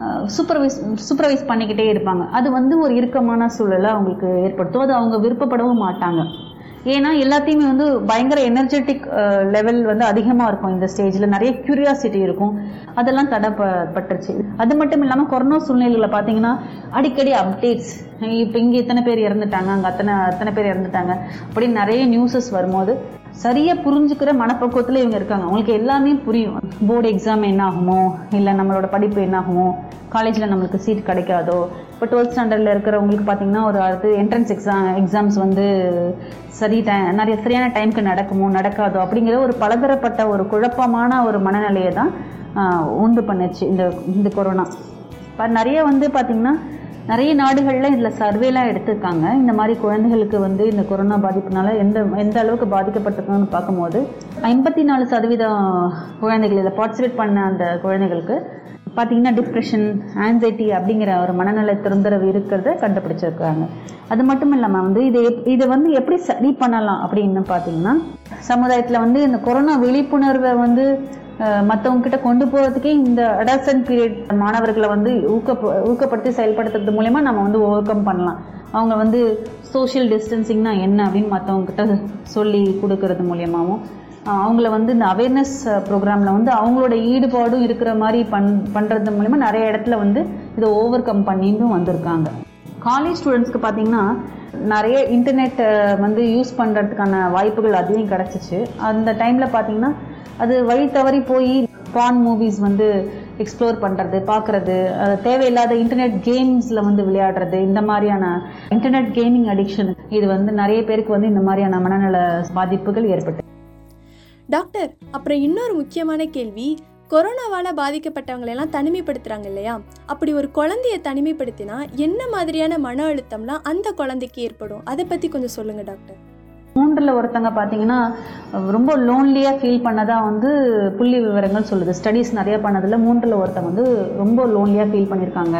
சூப்பர்வைஸ் சூப்பர்வைஸ் பண்ணிக்கிட்டே இருப்பாங்க. அது வந்து ஒரு இறுக்கமான சூழலை அவங்களுக்கு ஏற்படுத்தும். அது அவங்க விருப்பப்படவும் மாட்டாங்க. ஏன்னா எல்லாத்தையுமே வந்து பயங்கர எனர்ஜெட்டிக் லெவல் வந்து அதிகமாக இருக்கும் இந்த ஸ்டேஜில் நிறைய கியூரியாசிட்டி இருக்கும். அதெல்லாம் தடைப்பட்டுருச்சு. அது மட்டும் இல்லாமல் கொரோனா சூழ்நிலையில் பார்த்தீங்கன்னா அடிக்கடி அப்டேட்ஸ் இப்போ இங்கே இத்தனை பேர் இறந்துட்டாங்க அங்கே அத்தனை அத்தனை பேர் இறந்துட்டாங்க அப்படின்னு நிறைய நியூஸஸ் வரும்போது சரியாக புரிஞ்சுக்கிற மனப்பக்குவத்தில் இவங்க இருக்காங்க. அவங்களுக்கு எல்லாமே புரியும். போர்டு எக்ஸாம் என்ன ஆகுமோ இல்லை நம்மளோட படிப்பு என்ன ஆகுமோ காலேஜில் நம்மளுக்கு சீட் கிடைக்காதோ? இப்போ டுவெல்த் ஸ்டாண்டர்டில் இருக்கிறவங்களுக்கு பார்த்தீங்கன்னா ஒரு அடுத்து என்ட்ரன்ஸ் எக்ஸாம் எக்ஸாம்ஸ் வந்து சரி டை நிறைய சரியான டைமுக்கு நடக்குமோ நடக்காதோ அப்படிங்கிற ஒரு பலதரப்பட்ட ஒரு குழப்பமான ஒரு மனநிலையை தான் உண்டு பண்ணுச்சு இந்த இந்த கொரோனா இப்போ நிறைய வந்து பார்த்திங்கன்னா நிறைய நாடுகளில் இதில் சர்வேலாம் எடுத்திருக்காங்க. இந்த மாதிரி குழந்தைகளுக்கு வந்து இந்த கொரோனா பாதிப்புனால எந்த எந்த அளவுக்கு பாதிக்கப்பட்டிருக்காங்கன்னு பார்க்கும்போது ஐம்பத்தி நாலு சதவீதம் குழந்தைகள் இதில் பார்ட்டிசிபேட் பண்ண அந்த குழந்தைகளுக்கு பார்த்தீங்கன்னா டிப்ரெஷன் ஆன்சைட்டி அப்படிங்கிற ஒரு மனநல தொந்தரவு இருக்கிறத கண்டுபிடிச்சிருக்காங்க. அது மட்டும் இல்லாமல் வந்து இதை எப்- இதை வந்து எப்படி சரி பண்ணலாம் அப்படின்னு பார்த்தீங்கன்னா சமுதாயத்தில் வந்து இந்த கொரோனா விழிப்புணர்வை வந்து மற்றவங்க கிட்ட கொண்டு போகிறதுக்கே இந்த அடாசன் பீரியட் மாணவர்களை வந்து ஊக்க ஊக்கப்படுத்தி செயல்படுத்துறது மூலயமா நம்ம வந்து ஓவர் கம் பண்ணலாம். அவங்க வந்து சோஷியல் டிஸ்டன்சிங்னா என்ன அப்படின்னு மற்றவங்க கிட்ட சொல்லி கொடுக்கறது மூலியமாகவும் அவங்கள வந்து இந்த அவேர்னஸ் ப்ரோக்ராமில் வந்து அவங்களோட ஈடுபாடும் இருக்கிற மாதிரி பண் பண்ணுறது மூலிமா நிறைய இடத்துல வந்து இதை ஓவர் கம் பண்ணிட்டும் வந்திருக்காங்க. காலேஜ் ஸ்டூடெண்ட்ஸ்க்கு பார்த்தீங்கன்னா நிறைய இன்டர்நெட் வந்து யூஸ் பண்ணுறதுக்கான வாய்ப்புகள் அதிகம் கிடச்சிச்சு. அந்த டைமில் பார்த்தீங்கன்னா அது வழி தவறி போய் பான் மூவிஸ் வந்து எக்ஸ்ப்ளோர் பண்ணுறது பார்க்குறது தேவையில்லாத இன்டர்நெட் கேம்ஸில் வந்து விளையாடுறது இந்த மாதிரியான இன்டர்நெட் கேமிங் அடிக்ஷன் இது வந்து நிறைய பேருக்கு வந்து இந்த மாதிரியான மனநல பாதிப்புகள் ஏற்பட்டு டாக்டர் அப்புறம் இன்னொரு முக்கியமான கேள்வி. கொரோனாவால் பாதிக்கப்பட்டவங்களெல்லாம் தனிமைப்படுத்துகிறாங்க இல்லையா? அப்படி ஒரு குழந்தைய தனிமைப்படுத்தினா என்ன மாதிரியான மன அழுத்தம்லாம் அந்த குழந்தைக்கு ஏற்படும்? அதை பற்றி கொஞ்சம் சொல்லுங்கள் டாக்டர். மூன்றில் ஒருத்தங்க பார்த்தீங்கன்னா ரொம்ப லோன்லியாக ஃபீல் பண்ணதாக வந்து புள்ளி விவரங்கள் சொல்லுது. ஸ்டடீஸ் நிறைய பண்ணதில் மூன்றில் ஒருத்தங்க வந்து ரொம்ப லோன்லியாக ஃபீல் பண்ணியிருக்காங்க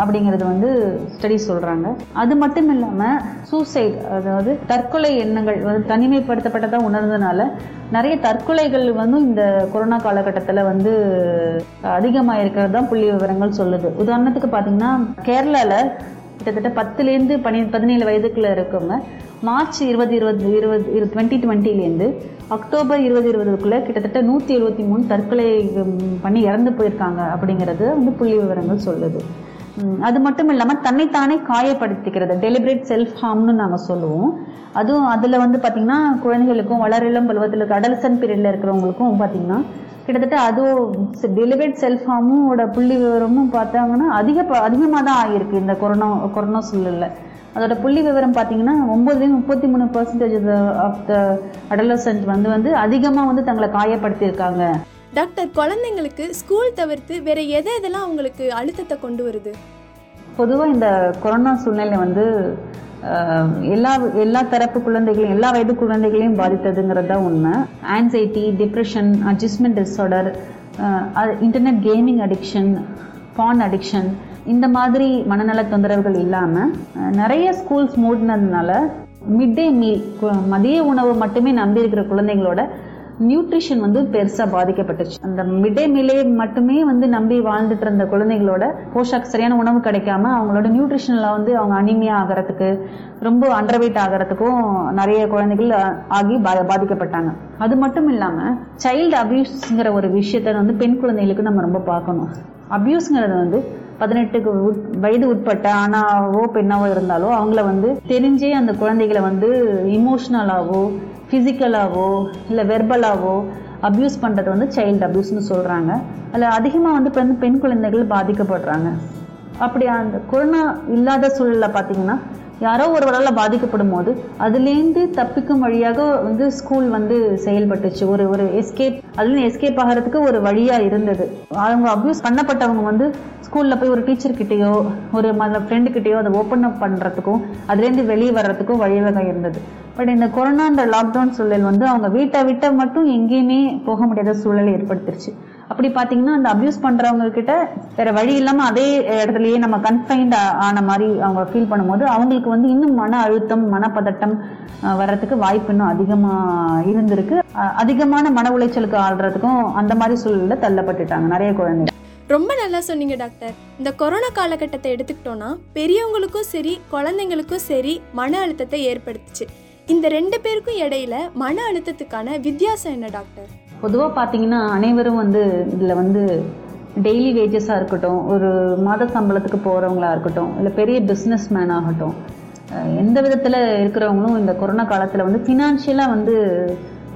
அப்படிங்கிறது வந்து ஸ்டடி சொல்கிறாங்க அது மட்டும் இல்லாமல் சூசைட் அதாவது தற்கொலை எண்ணங்கள் வந்து தனிமைப்படுத்தப்பட்டதாக உணர்ந்ததுனால நிறைய தற்கொலைகள் வந்து இந்த கொரோனா காலகட்டத்தில் வந்து அதிகமாக இருக்கிறது தான் புள்ளி விவரங்கள் சொல்லுது. உதாரணத்துக்கு பார்த்தீங்கன்னா கேரளாவில் கிட்டத்தட்ட பத்துலேருந்து பனி பதினேழு வயதுக்குள்ளே இருக்கவங்க மார்ச் இருபது இருபது இருபது இரு டுவெண்ட்டி டுவெண்ட்டிலேருந்து அக்டோபர் இருபது இருபதுக்குள்ளே கிட்டத்தட்ட நூற்றி எழுபத்தி மூணு தற்கொலை பண்ணி இறந்து போயிருக்காங்க அப்படிங்கிறது வந்து புள்ளி விவரங்கள் சொல்லுது. அது மட்டும் இல்லாமல் தன்னைத்தானே காயப்படுத்திக்கிறது. டெலிபரேட் செல்ஃப் ஹார்ம்னு நாங்கள் சொல்லுவோம். அதுவும் அதில் வந்து பார்த்திங்கன்னா குழந்தைகளுக்கும் வளரிளம் பருவத்தில் இருக்க அடல்சன் பீரியடில் இருக்கிறவங்களுக்கும் பார்த்திங்கன்னா கிட்டத்தட்ட அதுவும் டெலிவரேட் செல்ஃப் ஹார்மோட புள்ளி விவரமும் பார்த்தாங்கன்னா அதிக அதிகமாக தான் ஆகியிருக்கு இந்த கொரோனா கொரோனா சூழலில் அதோட புள்ளி விவரம் பார்த்தீங்கன்னா ஒம்பதுலேருந்து முப்பத்தி மூணு பர்சன்டேஜ் ஆஃப் த அடலசன்ட் வந்து வந்து அதிகமாக வந்து தங்களை காயப்படுத்தியிருக்காங்க. டாக்டர் குழந்தைங்களுக்கு ஸ்கூல் தவிர்த்து வேற எதை எதெல்லாம் அவங்களுக்கு அழுத்தத்தை கொண்டு வருது? பொதுவாக இந்த கொரோனா சூழ்நிலை வந்து எல்லா எல்லா தரப்பு குழந்தைகளையும் எல்லா வயது குழந்தைகளையும் பாதித்ததுங்கிறது தான் உண்மை anxiety depression adjustment disorder internet gaming addiction porn addiction இந்த மாதிரி மனநல தொந்தரவுகள் இல்லாமல் நிறைய ஸ்கூல்ஸ் மூடினதுனால மிட் டே மீல் மதிய உணவு மட்டுமே நம்பி இருக்கிற குழந்தைங்களோட நியூட்ரிஷன் வந்து பெருசாக பாதிக்கப்பட்டுச்சு. அந்த மிட் டே மீலே மட்டுமே வந்து நம்பி வாழ்ந்துட்டு இருந்த குழந்தைங்களோட போஷாக் சரியான உணவு கிடைக்காம அவங்களோட நியூட்ரிஷனில் வந்து அவங்க அனிமியா ஆகிறதுக்கு ரொம்ப அண்டர்வெயிட் ஆகிறதுக்கும் நிறைய குழந்தைகள் ஆகி பா- பாதிக்கப்பட்டாங்க. அது மட்டும் இல்லாமல் சைல்டு அபியூஸ்ங்கிற ஒரு விஷயத்த வந்து பெண் குழந்தைகளுக்கு நம்ம ரொம்ப பார்க்கணும். அபியூஸ்ங்கிறது வந்து பதினெட்டுக்கு உட்- வயது உட்பட்ட ஆணாவோ பெண்ணாவோ இருந்தாலோ அவங்கள வந்து தெரிஞ்சே அந்த குழந்தைகளை வந்து இமோஷ்னலாவோ ஃபிசிக்கலாவோ இல்லை வெர்பலாவோ அப்யூஸ் பண்ணுறது வந்து சைல்டு அப்யூஸ்னு சொல்கிறாங்க அதில் அதிகமாக வந்து பெண் பெண் குழந்தைகள் பாதிக்கப்படுறாங்க. அப்படி அந்த கொரோனா இல்லாத சூழலில் பார்த்தீங்கன்னா யாரோ ஒருவரால் பாதிக்கப்படும் போது அதுலேருந்து தப்பிக்கும் வழியாக வந்து ஸ்கூல் வந்து செயல்பட்டுச்சு. ஒரு ஒரு எஸ்கேப் அதுலேருந்து எஸ்கேப் ஆகிறதுக்கு ஒரு வழியாக இருந்தது. அவங்க அப்யூஸ் பண்ணப்பட்டவங்க வந்து ஸ்கூலில் போய் ஒரு டீச்சர்கிட்டேயோ ஒரு மத ஃப்ரெண்டுக்கிட்டேயோ அதை ஓப்பன் அப் பண்ணுறதுக்கும் அதுலேருந்து வெளியே வர்றதுக்கும் வழிவகை இருந்தது. பட் இந்த கொரோனான்ற லாக்டவுன் சூழல் வந்து அவங்க வீட்டை விட்ட மட்டும் எங்கேயுமே போக முடியாத சூழலை ஏற்படுத்திருச்சு. அப்படி பார்த்தீங்கன்னா அந்த அப்யூஸ் பண்றவங்க கிட்ட வேற வழி இல்லாம அதே இடத்துலயே நம்ம கன்ஃபைன்ட் ஆன மாதிரி அவங்க ஃபீல் பண்ணும்போது அவங்களுக்கு வந்து இன்னும் மன அழுத்தம் மனப்பதட்டம் வர்றதுக்கு வாய்ப்பு இன்னும் அதிகமா இருந்திருக்கு. அதிகமான மன உளைச்சலுக்கு ஆள்றதுக்கும் அந்த மாதிரி சூழ்நிலை தள்ளப்பட்டுட்டாங்க நிறைய குழந்தைங்க ரொம்ப நல்லா சொன்னீங்க டாக்டர். இந்த கொரோனா காலகட்டத்தை எடுத்துக்கிட்டோன்னா பெரியவங்களுக்கும் சரி குழந்தைங்களுக்கும் சரி மன அழுத்தத்தை ஏற்படுத்துச்சு. இந்த ரெண்டு பேருக்கும் இடையில மன அழுத்தத்துக்கான வித்தியாசம் என்ன டாக்டர்? பொதுவாக பார்த்தீங்கன்னா அனைவரும் வந்து இதில் வந்து டெய்லி வேஜஸாக இருக்கட்டும் ஒரு மாத சம்பளத்துக்கு போகிறவங்களா இருக்கட்டும் இல்லை பெரிய பிஸ்னஸ் மேன் ஆகட்டும் எந்த விதத்தில் இருக்கிறவங்களும் இந்த கொரோனா காலத்தில் வந்து ஃபினான்ஷியலாக வந்து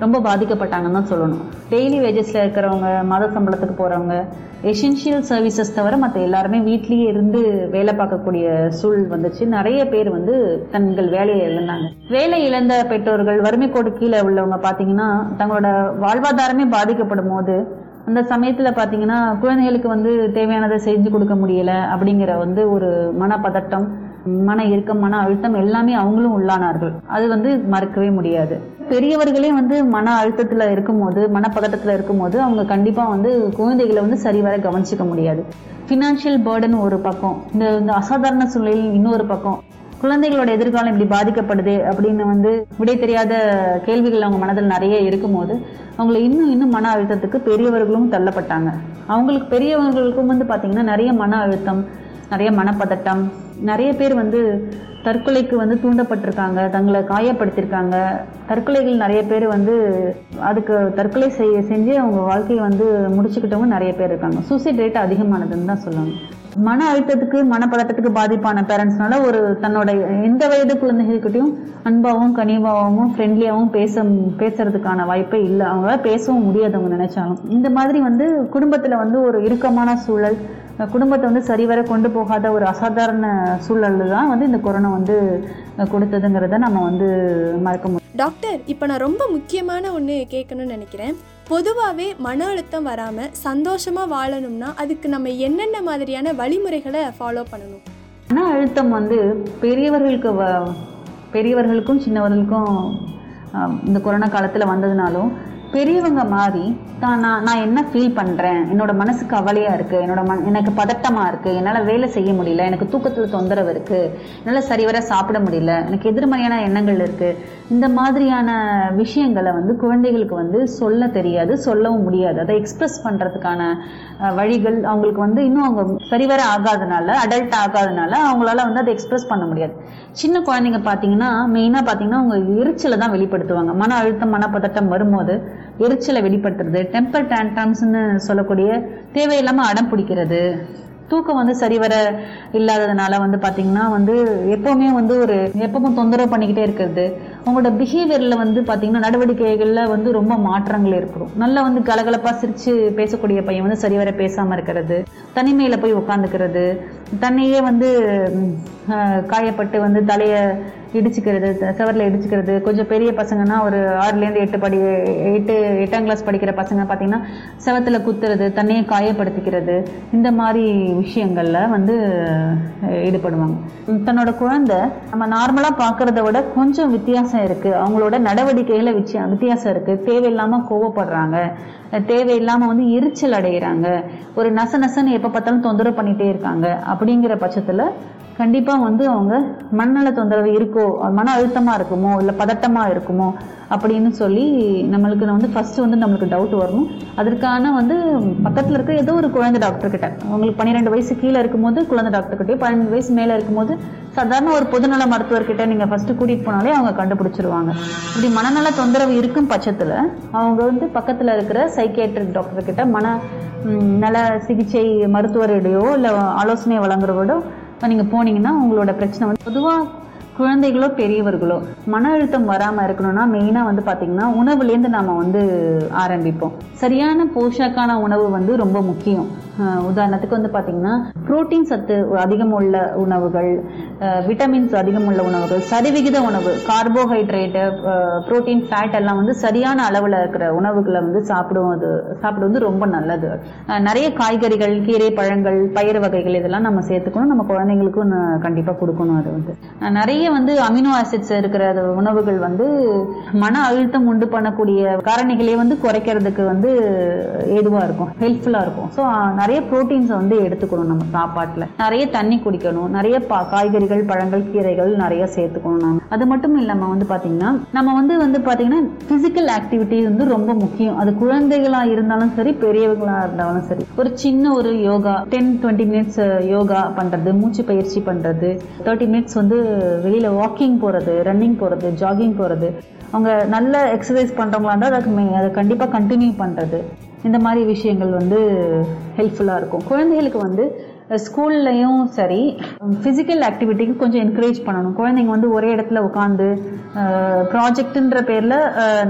ரொம்ப பாதிக்கப்பட்டாங்கன்னு தான் சொல்லணும். டெய்லி வேஜஸில் இருக்கிறவங்க மாத சம்பளத்துக்கு போகிறவங்க எசென்ஷியல் சர்வீசஸ் தவிர மற்ற எல்லாருமே வீட்லேயே இருந்து வேலை பார்க்கக்கூடிய சூழல் வந்துச்சு. நிறைய பேர் வந்து தங்கள் வேலையை இழந்தாங்க. வேலை இழந்த பெற்றோர்கள் வறுமை கோடு கீழே உள்ளவங்க பார்த்தீங்கன்னா தங்களோட வாழ்வாதாரமே பாதிக்கப்படும் போது அந்த சமயத்தில் பார்த்தீங்கன்னா குழந்தைகளுக்கு வந்து தேவையானதை செஞ்சு கொடுக்க முடியல அப்படிங்கிற வந்து ஒரு மனப்பதட்டம் மன இறுக்கம் மன அழுத்தம் எல்லாமே அவங்களும் உள்ளானார்கள். அது வந்து மறக்கவே முடியாது. பெரியவர்களே வந்து மன அழுத்தத்தில் இருக்கும்போது மனப்பதட்டத்தில் இருக்கும்போது அவங்க கண்டிப்பாக வந்து குழந்தைகளை வந்து சரிவர கவனிச்சிக்க முடியாது. ஃபினான்ஷியல் பேர்டன் ஒரு பக்கம். இந்த இந்த அசாதாரண சூழ்நிலையில் இன்னொரு பக்கம். குழந்தைகளோட எதிர்காலம் இப்படி பாதிக்கப்படுது அப்படின்னு வந்து விடை தெரியாத கேள்விகள் அவங்க மனதில் நிறைய இருக்கும்போது அவங்களை இன்னும் இன்னும் மன அழுத்தத்துக்கு பெரியவர்களும் தள்ளப்பட்டாங்க. அவங்களுக்கு பெரியவர்களுக்கும் வந்து பார்த்திங்கன்னா நிறைய மன அழுத்தம் நிறைய மனப்பதட்டம் நிறைய பேர் வந்து தற்கொலைக்கு வந்து தூண்டப்பட்டிருக்காங்க தங்களை காயப்படுத்தியிருக்காங்க. தற்கொலைகள் நிறைய பேர் வந்து அதுக்கு தற்கொலை செய்ய செஞ்சு அவங்க வாழ்க்கையை வந்து முடிச்சுக்கிட்டவங்க நிறைய பேர் இருக்காங்க. சூசைட் ரேட் அதிகமானதுன்னு தான் சொல்லுவாங்க மன அழுத்தத்துக்கு மனப்பதட்டத்துக்கு பாதிப்பான பேரண்ட்ஸ்னால ஒரு தன்னோட எந்த வயது குழந்தைகள்கிட்டயும் அன்பாகவும் கனிவாகவும் ஃப்ரெண்ட்லியாகவும் பேச பேசுறதுக்கான வாய்ப்பே இல்லை. அவங்களால பேசவும் முடியாது அவங்க நினைச்சாலும். இந்த மாதிரி வந்து குடும்பத்துல வந்து ஒரு இறுக்கமான சூழல் குடும்பத்தை வந்து சரிவர கொண்டு போகாத ஒரு அசாதாரண சூழல் தான் வந்து இந்த கொரோனா வந்து கொடுத்ததுங்கிறத நம்ம வந்து மறக்க முடியும். டாக்டர் இப்போ நான் ரொம்ப முக்கியமான ஒன்று கேட்கணும்னு நினைக்கிறேன். பொதுவாகவே மன அழுத்தம் வராமல் சந்தோஷமாக வாழணும்னா அதுக்கு நம்ம என்னென்ன மாதிரியான வழிமுறைகளை ஃபாலோ பண்ணணும்? மன அழுத்தம் வந்து பெரியவர்களுக்கு பெரியவர்களுக்கும் சின்னவர்களுக்கும் இந்த கொரோனா காலத்தில் வந்ததுனாலும் பெரியவங்க மாறி தான் நான் நான் என்ன ஃபீல் பண்ணுறேன் என்னோட மனசு கவலையாக இருக்குது என்னோட மன எனக்கு பதட்டமாக இருக்குது என்னால் வேலை செய்ய முடியல. எனக்கு தூக்கத்தில் தொந்தரவு இருக்குது என்னால் சரிவர சாப்பிட முடியல. எனக்கு எதிர்மறையான எண்ணங்கள் இருக்குது இந்த மாதிரியான விஷயங்களை வந்து குழந்தைகளுக்கு வந்து சொல்ல தெரியாது சொல்லவும் முடியாது. அதை எக்ஸ்பிரஸ் பண்ணுறதுக்கான வழிகள் அவங்களுக்கு வந்து இன்னும் அவங்க சரிவர ஆகாதனால அடல்ட் ஆகாதனால அவங்களால வந்து அதை எக்ஸ்பிரஸ் பண்ண முடியாது. சின்ன குழந்தைங்க பார்த்தீங்கன்னா மெயினாக பார்த்தீங்கன்னா அவங்க எரிச்சலை தான் வெளிப்படுத்துவாங்க. மன அழுத்தம் மனப்பதட்டம் வரும்போது எரிச்சலை வெளிப்படுத்துறது டெம்பர் டேண்ட்ரம்ஸ்னு சொல்லக்கூடிய தேவையில்லாமல் அடம் பிடிக்கிறது. தூக்கம் வந்து சரிவர இல்லாததுனால வந்து பார்த்தீங்கன்னா வந்து எப்போவுமே வந்து ஒரு எப்பவும் தொந்தரவு பண்ணிக்கிட்டே இருக்கிறது. அவங்களோட பிஹேவியரில் வந்து பார்த்தீங்கன்னா நடவடிக்கைகளில் வந்து ரொம்ப மாற்றங்கள் ஏற்படும். நல்லா வந்து கலகலப்பாக சிரித்து பேசக்கூடிய பையன் வந்து சரிவர பேசாமல் இருக்கிறது. தனிமையில் போய் உட்காந்துக்கிறது தன்னையே வந்து காயப்பட்டு வந்து தலையை இடிச்சுக்கிறது செவரில் இடிச்சுக்கிறது. கொஞ்சம் பெரிய பசங்கன்னா ஒரு ஆறுலேருந்து எட்டு படி எட்டு எட்டாம் கிளாஸ் படிக்கிற பசங்க பார்த்தீங்கன்னா செவத்தில் குத்துறது தன்னையை காயப்படுத்திக்கிறது. இந்த மாதிரி விஷயங்களில் வந்து ஈடுபடுவாங்க. தன்னோட குழந்தை நம்ம நார்மலாக பார்க்குறத விட கொஞ்சம் வித்தியாசம் இருக்குது அவங்களோட நடவடிக்கையில் வித்தியாசம் இருக்குது தேவையில்லாமல் கோவப்படுறாங்க. தேவையில்லாம வந்து எரிச்சல் அடைகிறாங்க ஒரு நச நசன்னு எப்ப பார்த்தாலும் தொந்தரவு பண்ணிட்டே இருக்காங்க. அப்படிங்கிற பட்சத்துல கண்டிப்பா வந்து அவங்க மனநல தொந்தரவு இருக்கோ மன அழுத்தமா இருக்குமோ இல்ல பதட்டமா இருக்குமோ அப்படின்னு சொல்லி நம்மளுக்கு வந்து ஃபஸ்ட்டு வந்து நம்மளுக்கு டவுட் வரணும் அதற்கான வந்து பக்கத்தில் இருக்க ஏதோ ஒரு குழந்தை டாக்டர் கிட்ட. அவங்களுக்கு பன்னிரெண்டு வயசு கீழே இருக்கும்போது குழந்தை டாக்டர்கிட்டயோ பன்னெண்டு வயசு மேலே இருக்கும்போது சாதாரண ஒரு பொதுநல மருத்துவர்கிட்ட நீங்கள் ஃபஸ்ட்டு கூட்டிகிட்டு போனாலே அவங்க கண்டுபிடிச்சிருவாங்க. இப்படி மனநல தொந்தரவு இருக்கும் பட்சத்தில் அவங்க வந்து பக்கத்தில் இருக்கிற சைக்கேட்ரிக் டாக்டர்கிட்ட மன நல சிகிச்சை மருத்துவரிடையோ இல்லை ஆலோசனை வழங்குறவரோட நீங்கள் போனீங்கன்னா உங்களோட பிரச்சனை வந்து பொதுவாக குழந்தைகளோ பெரியவர்களோ மன அழுத்தம் வராமல் இருக்கணும்னா மெயினாக வந்து பார்த்திங்கன்னா உணவுலேருந்து நாம் வந்து ஆரம்பிப்போம். சரியான போஷாக்கான உணவு வந்து ரொம்ப முக்கியம். உதாரணத்துக்கு வந்து பார்த்திங்கன்னா புரோட்டீன் சத்து அதிகம் உள்ள உணவுகள் விட்டமின்ஸ் அதிகம் உள்ள உணவுகள் சரிவிகித உணவு கார்போஹைட்ரேட்டு புரோட்டீன் ஃபேட் எல்லாம் வந்து சரியான அளவில் இருக்கிற உணவுகளை வந்து சாப்பிடுவது சாப்பிடுவது ரொம்ப நல்லது. நிறைய காய்கறிகள் கீரை பழங்கள் பயிர் வகைகள் இதெல்லாம் நம்ம சேர்த்துக்கணும். நம்ம குழந்தைங்களுக்கும் கண்டிப்பாக கொடுக்கணும் அது வந்து. நிறைய நிறைய வந்து அமினோ ஆசிட்ஸ் இருக்கிற உணவுகள் வந்து மன அழுத்தம் உண்டு பண்ணக்கூடிய காரணிகளே வந்து குறைக்கிறதுக்கு வந்து ஏதுவா இருக்கும் ஹெல்ப்ஃபுல்லா இருக்கும். ஸோ நிறைய ப்ரோட்டீன்ஸை வந்து எடுத்துக்கணும் நம்ம சாப்பாட்டில். நிறைய தண்ணி குடிக்கணும் நிறைய பா- காய்கறிகள் பழங்கள் கீரைகள் நிறைய சேர்த்துக்கணும் நம்ம அது மட்டும் இல்லாமல் வந்து பார்த்திங்கன்னா நம்ம வந்து வந்து பார்த்திங்கன்னா ஃபிசிக்கல் ஆக்டிவிட்டி வந்து ரொம்ப முக்கியம். அது குழந்தைகளாக இருந்தாலும் சரி பெரியவங்களாக இருந்தாலும் சரி. ஒரு சின்ன ஒரு yoga ten twenty minutes yoga பண்ணுறது மூச்சு பயிற்சி பண்ணுறது தேர்ட்டி மினிட்ஸ் வந்து வெளியில் வாக்கிங் போகிறது ரன்னிங் போகிறது ஜாகிங் போகிறது அவங்க நல்ல எக்ஸசைஸ் பண்ணுறவங்களா இருந்தால் அதுக்கு மே- அதை கண்டிப்பாக கண்டினியூ பண்ணுறது இந்த மாதிரி விஷயங்கள் வந்து ஹெல்ப்ஃபுல்லாக இருக்கும். குழந்தைகளுக்கு வந்து ஸ்கூல்லையும் சரி ஃபிசிக்கல் ஆக்டிவிட்டிக்கு கொஞ்சம் என்கரேஜ் பண்ணணும். குழந்தைங்க வந்து ஒரே இடத்துல உட்காந்து ப்ராஜெக்ட்ன்ற பேரில்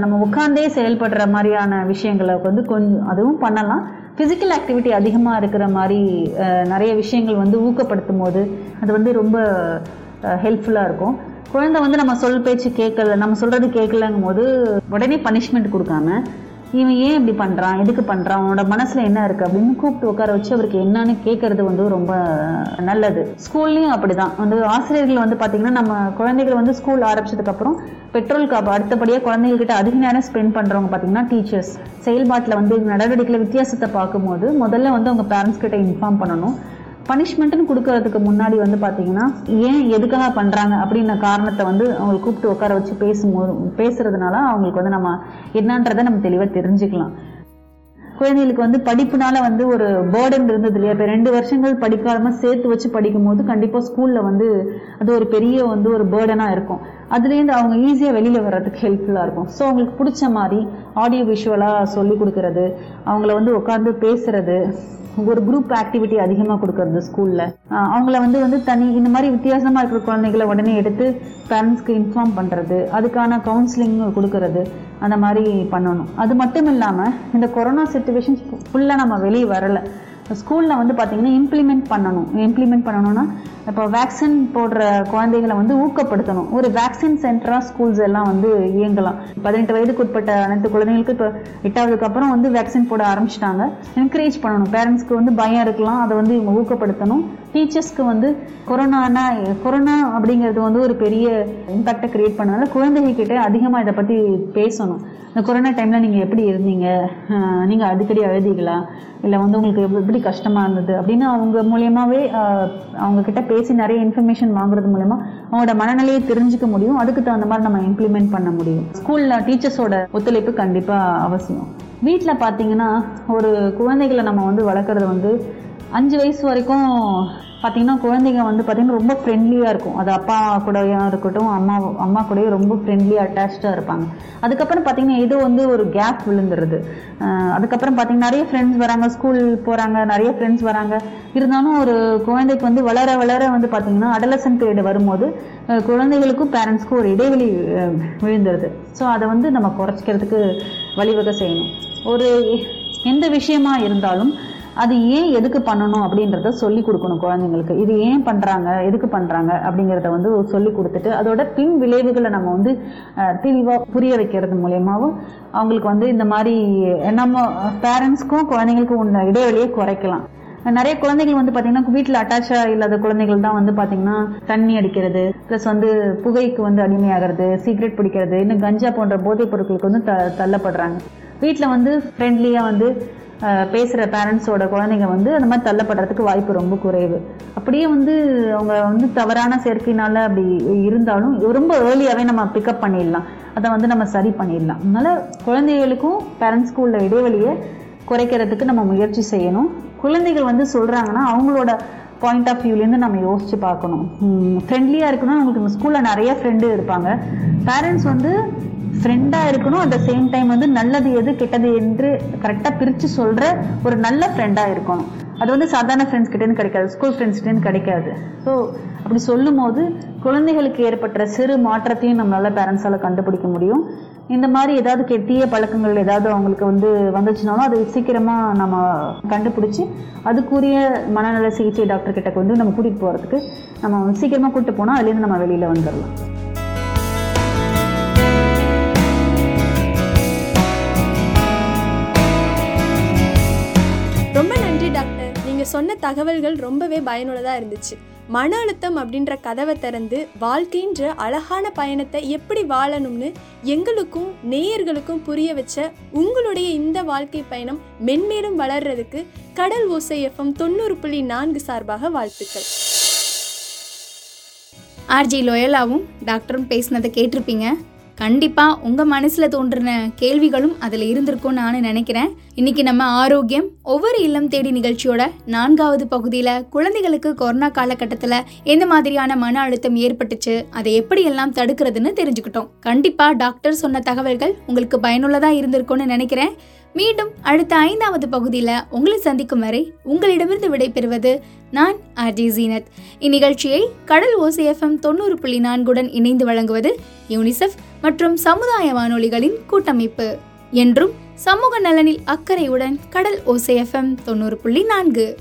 நம்ம உட்காந்தே செயல்படுற மாதிரியான விஷயங்களை வந்து கொஞ்சம் அதுவும் பண்ணலாம். ஃபிசிக்கல் ஆக்டிவிட்டி அதிகமாக இருக்கிற மாதிரி நிறைய விஷயங்கள் வந்து ஊக்கப்படுத்தும் போது அது வந்து ரொம்ப ஹெல்ப்ஃபுல்லாக இருக்கும். குழந்தை வந்து நம்ம சொல் பேச்சு கேட்கல நம்ம சொல்கிறது கேட்கலங்கும் போது உடனே பனிஷ்மெண்ட் கொடுக்காம இவன் ஏன் இப்படி பண்ணுறான் எதுக்கு பண்ணுறான் அவனோட மனசில் என்ன இருக்குது அப்படின்னு கூப்பிட்டு உட்கார வச்சு அவருக்கு என்னன்னு கேட்கறது வந்து ரொம்ப நல்லது. ஸ்கூல்லயும் அப்படிதான். வந்து ஆசிரியர்கள் வந்து பார்த்தீங்கன்னா நம்ம குழந்தைகள் வந்து ஸ்கூல் ஆரம்பிச்சதுக்கப்புறம் பெட்ரோலுக்கு அடுத்தபடியாக அடுத்தபடியா அதிக நேரம் ஸ்பெண்ட் பண்ணுறவங்க பார்த்தீங்கன்னா டீச்சர்ஸ் செயல்பாட்டில் வந்து நடவடிக்கையில் வித்தியாசத்தை பார்க்கும்போது முதல்ல வந்து அவங்க பேரண்ட்ஸ் கிட்ட இன்ஃபார்ம் பண்ணணும். பனிஷ்மெண்ட்னு கொடுக்கறதுக்கு முன்னாடி வந்து பார்த்தீங்கன்னா ஏன் எதுக்காக பண்றாங்க அப்படின்ன காரணத்தை வந்து அவங்களை கூப்பிட்டு உட்கார வச்சு பேசும்போது பேசுறதுனால அவங்களுக்கு வந்து நம்ம என்னன்றதை நம்ம தெளிவா தெரிஞ்சுக்கலாம். குழந்தைகளுக்கு வந்து படிப்புனால வந்து ஒரு பேர்டன் இருந்தது இல்லையா? இப்போ ரெண்டு வருஷங்கள் படிக்காம சேர்த்து வச்சு படிக்கும் போது கண்டிப்பாக ஸ்கூல்ல வந்து அது ஒரு பெரிய வந்து ஒரு பேர்டனா இருக்கும். அதுலேருந்து அவங்க ஈஸியாக வெளியில் வர்றதுக்கு ஹெல்ப்ஃபுல்லாக இருக்கும். ஸோ அவங்களுக்கு பிடிச்ச மாதிரி ஆடியோ விஷுவலாக சொல்லி கொடுக்கறது அவங்கள வந்து உட்காந்து பேசுறது ஒரு குரூப் ஆக்டிவிட்டி அதிகமாக கொடுக்கறது ஸ்கூலில் அவங்கள வந்து வந்து தனி இந்த மாதிரி வித்தியாசமாக இருக்கிற குழந்தைகளை உடனே எடுத்து பேரண்ட்ஸ்க்கு இன்ஃபார்ம் பண்ணுறது அதுக்கான கவுன்சிலிங் கொடுக்கறது அந்த மாதிரி பண்ணணும். அது மட்டும் இல்லாமல் இந்த கொரோனா சுச்சுவேஷன் ஃபுல்லாக நம்ம வெளியே வரலை. ஸ்கூலில் வந்து பார்த்திங்கன்னா இம்ப்ளிமெண்ட் பண்ணணும். இம்ப்ளிமெண்ட் பண்ணணும்னா இப்போ வேக்சின் போடுற குழந்தைகளை வந்து ஊக்கப்படுத்தணும். ஒரு வேக்சின் சென்டரா ஸ்கூல்ஸ் எல்லாம் வந்து இயங்கலாம். பதினெட்டு வயதுக்கு உட்பட்ட அனைத்து குழந்தைங்களுக்கு இப்போ எட்டாவதுக்கு அப்புறம் வந்து வேக்சின் போட ஆரம்பிச்சிட்டாங்க. என்கரேஜ் பண்ணணும். பேரண்ட்ஸ்க்கு வந்து பயம் இருக்கலாம். அதை வந்து இவங்க ஊக்கப்படுத்தணும். டீச்சர்ஸ்க்கு வந்து கொரோனானா கொரோனா அப்படிங்கிறது வந்து ஒரு பெரிய இம்பாக்டை கிரியேட் பண்ணனால குழந்தைங்க அதிகமாக இதை பற்றி பேசணும். இந்த கொரோனா டைமில் நீங்கள் எப்படி இருந்தீங்க? நீங்கள் அடிக்கடி அழுதீங்களா? இல்லை வந்து உங்களுக்கு எப்படி- எப்படி இருந்தது? அப்படின்னு அவங்க மூலியமாகவே அவங்கக்கிட்ட பேசி நிறைய இன்ஃபர்மேஷன் வாங்குறது மூலயமா அவங்களோட மனநிலையை தெரிஞ்சுக்க முடியும். அதுக்கு தகுந்த மாதிரி நம்ம இம்ப்ளிமெண்ட் பண்ண முடியும். ஸ்கூலில் டீச்சர்ஸோட ஒத்துழைப்பு கண்டிப்பாக அவசியம். வீட்டில் பார்த்தீங்கன்னா ஒரு குழந்தைகளை நம்ம வந்து வளர்க்குறது வந்து அஞ்சு வயசு வரைக்கும் பார்த்தீங்கன்னா குழந்தைங்க வந்து பார்த்தீங்கன்னா ரொம்ப ஃப்ரெண்ட்லியாக இருக்கும். அது அப்பா கூடயும் இருக்கட்டும் அம்மா அம்மா கூடயும் ரொம்ப ஃப்ரெண்ட்லியாக அட்டாச்சாக இருப்பாங்க. அதுக்கப்புறம் பார்த்தீங்கன்னா இது வந்து ஒரு கேப் விழுந்துருது. அதுக்கப்புறம் பார்த்தீங்கன்னா நிறைய ஃப்ரெண்ட்ஸ் வராங்க ஸ்கூல் போகிறாங்க நிறைய ஃப்ரெண்ட்ஸ் வராங்க. இருந்தாலும் ஒரு குழந்தைக்கு வந்து வளர வளர வந்து பார்த்தீங்கன்னா அடலசன் பீரியட் வரும்போது குழந்தைகளுக்கும் பேரண்ட்ஸ்க்கும் ஒரு இடைவெளி விழுந்துருது. ஸோ அதை வந்து நம்ம குறைச்சிக்கிறதுக்கு வழிவகை செய்யணும். ஒரு எந்த விஷயமா இருந்தாலும் அது ஏன் எதுக்கு பண்ணணும் அப்படின்றத சொல்லி கொடுக்கணும் குழந்தைங்களுக்கு. இது ஏன் பண்றாங்க? எதுக்கு பண்றாங்க? அப்படிங்கிறத வந்து சொல்லி கொடுத்துட்டு அதோட பின் விளைவுகளை நம்ம வந்து அஹ், தெளிவா புரிய வைக்கிறது மூலயமாவும் அவங்களுக்கு வந்து இந்த மாதிரி நம்ம பேரண்ட்ஸ்க்கும் குழந்தைங்களுக்கும் உள்ள இடைவெளியை குறைக்கலாம். நிறைய குழந்தைகள் வந்து பார்த்தீங்கன்னா வீட்டில் அட்டாச்சா இல்லாத குழந்தைகள் தான் வந்து பார்த்தீங்கன்னா தண்ணி அடிக்கிறது ப்ளஸ் வந்து புகைக்கு வந்து அடிமையாகிறது சீக்ரெட் பிடிக்கிறது இன்னும் கஞ்சா போன்ற போதைப் பொருட்களுக்கு வந்து த தள்ளப்படுறாங்க. வீட்டில் வந்து ஃப்ரெண்ட்லியாக வந்து பேசுகிற பேரண்ட்ஸோட குழந்தைங்க வந்து அந்த மாதிரி தள்ளப்படுறதுக்கு வாய்ப்பு ரொம்ப குறைவு. அப்படியே வந்து அவங்க வந்து தவறான சேர்க்கையினால அப்படி இருந்தாலும் ரொம்ப ஏர்லியாகவே நம்ம பிக்கப் பண்ணிடலாம். அதை வந்து நம்ம சரி பண்ணிடலாம். அதனால் குழந்தைகளுக்கும் பேரண்ட்ஸ் உள்ள இடைவெளியை குறைக்கிறதுக்கு நம்ம முயற்சி செய்யணும். குழந்தைகள் வந்து சொல்கிறாங்கன்னா அவங்களோட பாயிண்ட் ஆஃப் வியூலேருந்து நம்ம யோசித்து பார்க்கணும். ஃப்ரெண்ட்லியாக இருக்கணும் உங்களுக்கு ஸ்கூலில் நிறைய ஃப்ரெண்டு இருப்பாங்க. பேரண்ட்ஸ் வந்து ஃப்ரெண்டாக இருக்கணும். அட் த சேம் டைம் வந்து நல்லது எது கெட்டது என்று கரெக்டாக பிரித்து சொல்கிற ஒரு நல்ல ஃப்ரெண்டாக இருக்கணும். அது வந்து சாதாரண ஃப்ரெண்ட்ஸ் கிட்டேருந்து கிடைக்காது. ஸ்கூல் ஃப்ரெண்ட்ஸ் கிட்டேருந்து கிடைக்காது. ஸோ அப்படி சொல்லும்போது குழந்தைகளுக்கு ஏற்பட்ட சிறு மாற்றத்தையும் நம்மளால் பேரண்ட்ஸால் கண்டுபிடிக்க முடியும். இந்த மாதிரி ஏதாவது கெட்டிய பழக்கங்கள் ஏதாவது அவங்களுக்கு வந்து வந்துச்சுனாலும் அது சீக்கிரமாக நம்ம கண்டுபிடிச்சி அதுக்குரிய மனநல சிகிச்சை டாக்டர் கிட்ட வந்து நம்ம கூட்டிகிட்டு போகிறதுக்கு நம்ம சீக்கிரமாக கூட்டிட்டு போனால் அதுலேருந்து நம்ம வெளியில் வந்துடலாம். நீங்கள் சொன்ன தகவல்கள் ரொம்பவே பயனுள்ளதாக இருந்துச்சு. மன அழுத்தம் அப்படின்ற கதவை திறந்து வாழ்க்கைன்ற அழகான பயணத்தை எப்படி வாழணும்னு எங்களுக்கும் நேயர்களுக்கும் புரிய வச்ச உங்களுடைய இந்த வாழ்க்கை பயணம் மென்மேலும் வளர்றதுக்கு கடல் ஓசை எஃப்எம் தொண்ணூறு புள்ளி நான்கு சார்பாக வாழ்த்துக்கள். ஆர்ஜி லோயலாவும் டாக்டரும் பேசினதை கேட்டிருப்பீங்க. கண்டிப்பாக உங்கள் மனசில் தோன்றின கேள்விகளும் அதில் இருந்திருக்கும்னு நான் நினைக்கிறேன். இன்னைக்கு நம்ம ஆரோக்கியம் ஒவ்வொரு இல்லம் தேடி நிகழ்ச்சியோட நான்காவது பகுதியில் குழந்தைகளுக்கு கொரோனா காலகட்டத்தில் எந்த மாதிரியான மன அழுத்தம் ஏற்பட்டுச்சு அதை எப்படி எல்லாம் தடுக்கிறதுன்னு தெரிஞ்சுக்கிட்டோம். கண்டிப்பாக டாக்டர் சொன்ன தகவல்கள் உங்களுக்கு பயனுள்ளதாக இருந்திருக்கும்னு நினைக்கிறேன். மீண்டும் அடுத்த ஐந்தாவது பகுதியில் உங்களை சந்திக்கும் வரை உங்களிடமிருந்து விடைபெறுவது நான் ஆர்ஜி ஜீனத். இந்நிகழ்ச்சியை கடல் ஓசி எஃப்எம் தொண்ணூறு புள்ளி நான்குடன் இணைந்து வழங்குவது யூனிசெஃப் மற்றும் சமுதாய வானொலிகளின் கூட்டமைப்பு. என்றும் சமூக நலனில் அக்கறையுடன் கடல் ஓசை எஃப்எம் தொண்ணூறு புள்ளி நான்கு.